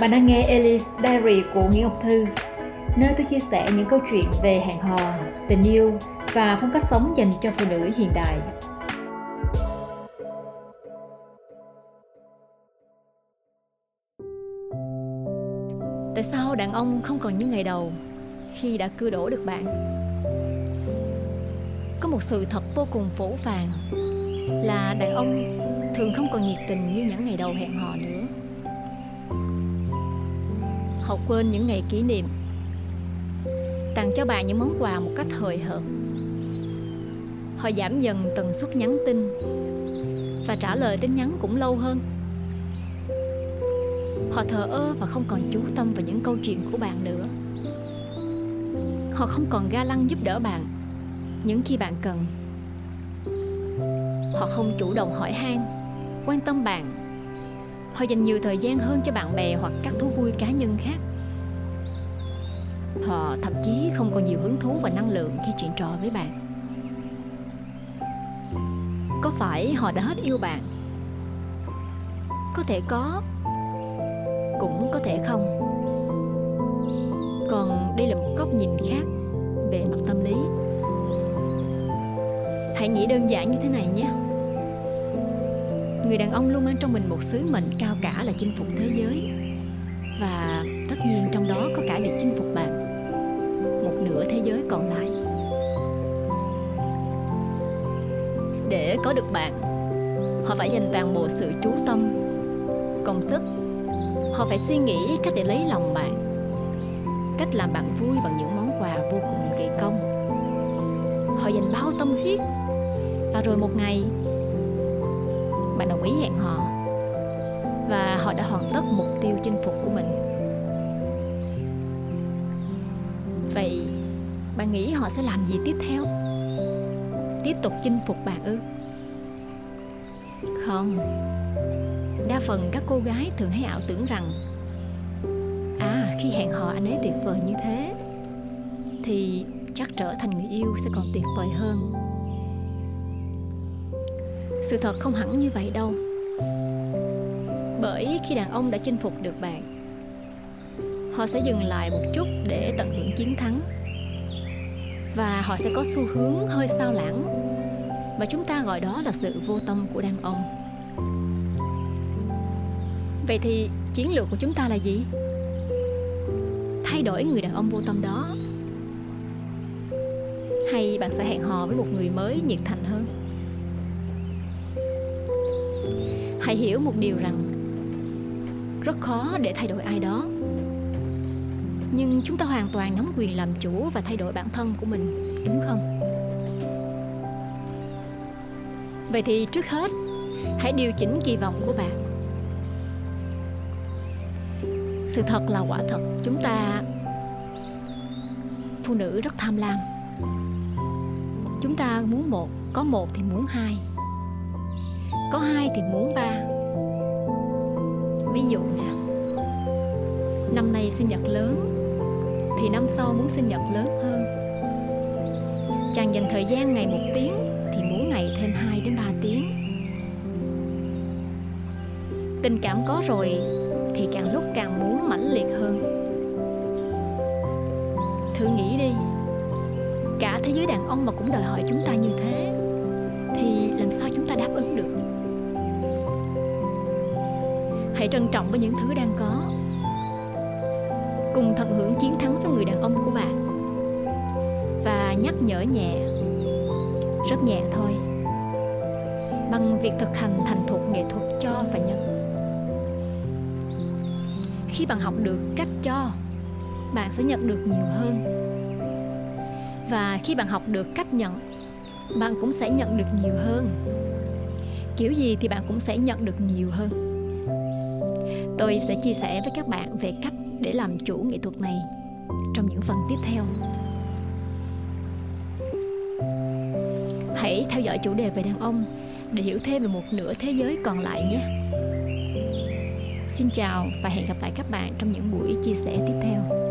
Bạn đang nghe Alice Diary của Nguyễn Ngọc Thư, nơi tôi chia sẻ những câu chuyện về hẹn hò, tình yêu và phong cách sống dành cho phụ nữ hiện đại. Tại sao đàn ông không còn như ngày đầu khi đã cưa đổ được bạn? Có một sự thật vô cùng phổ phàng là đàn ông thường không còn nhiệt tình như những ngày đầu hẹn hò nữa. Họ quên những ngày kỷ niệm. Tặng cho bạn những món quà một cách hời hợt. Họ giảm dần tần suất nhắn tin Và trả lời tin nhắn cũng lâu hơn. Họ thờ ơ và không còn chú tâm vào những câu chuyện của bạn nữa. Họ không còn ga lăng giúp đỡ bạn. Những khi bạn cần, Họ không chủ động hỏi han, Quan tâm bạn. Họ dành nhiều thời gian hơn cho bạn bè hoặc các thú vui cá khác Họ thậm chí không còn nhiều hứng thú và năng lượng khi chuyện trò với bạn. Có phải họ đã hết yêu bạn? Có thể có, Cũng có thể không. Còn đây là một góc nhìn khác về mặt tâm lý. Hãy nghĩ đơn giản như thế này nhé. Người đàn ông luôn mang trong mình một sứ mệnh cao cả là chinh phục thế giới. Và tất nhiên trong đó có cả việc chinh có được bạn. Họ phải dành toàn bộ sự chú tâm, công sức. Họ phải suy nghĩ cách để lấy lòng bạn. Cách làm bạn vui bằng những món quà vô cùng kỳ công. Họ dành bao tâm huyết. Và rồi một ngày, bạn đồng ý hẹn họ. Và họ đã hoàn tất mục tiêu chinh phục của mình. Vậy, bạn nghĩ họ sẽ làm gì tiếp theo? Tiếp tục chinh phục bạn ư? Không. Đa phần các cô gái thường hay ảo tưởng rằng à khi hẹn hò anh ấy tuyệt vời như thế, thì chắc trở thành người yêu sẽ còn tuyệt vời hơn. Sự thật không hẳn như vậy đâu. Bởi khi đàn ông đã chinh phục được bạn, họ sẽ dừng lại một chút để tận hưởng chiến thắng, và họ sẽ có xu hướng hơi sao lãng và chúng ta gọi đó là sự vô tâm của đàn ông. Vậy thì chiến lược của chúng ta là gì? Thay đổi người đàn ông vô tâm đó. Hay bạn sẽ hẹn hò với một người mới nhiệt thành hơn? Hãy hiểu một điều rằng, rất khó để thay đổi ai đó. Nhưng chúng ta hoàn toàn nắm quyền làm chủ và thay đổi bản thân của mình, đúng không? Vậy thì trước hết, hãy điều chỉnh kỳ vọng của bạn. Sự thật là quả thật, chúng ta, phụ nữ rất tham lam. Chúng ta muốn một, có một thì muốn hai, có hai thì muốn ba. Ví dụ nào? Năm nay sinh nhật lớn, thì năm sau muốn sinh nhật lớn hơn. Chàng dành thời gian ngày một tiếng thêm 2 đến 3 tiếng. Tình cảm có rồi thì càng lúc càng muốn mãnh liệt hơn. Thử nghĩ đi, cả thế giới đàn ông mà cũng đòi hỏi chúng ta như thế, thì làm sao chúng ta đáp ứng được? Hãy trân trọng với những thứ đang có. Cùng tận hưởng chiến thắng với người đàn ông của bạn. Và nhắc nhở nhẹ, rất nhẹ thôi bằng việc thực hành thành thục nghệ thuật cho và nhận khi bạn học được cách cho, bạn sẽ nhận được nhiều hơn. Và khi bạn học được cách nhận, bạn cũng sẽ nhận được nhiều hơn. Kiểu gì thì bạn cũng sẽ nhận được nhiều hơn. Tôi sẽ chia sẻ với các bạn về cách để làm chủ nghệ thuật này trong những phần tiếp theo. Hãy theo dõi chủ đề về đàn ông để hiểu thêm về một nửa thế giới còn lại nhé. Xin chào và hẹn gặp lại các bạn trong những buổi chia sẻ tiếp theo.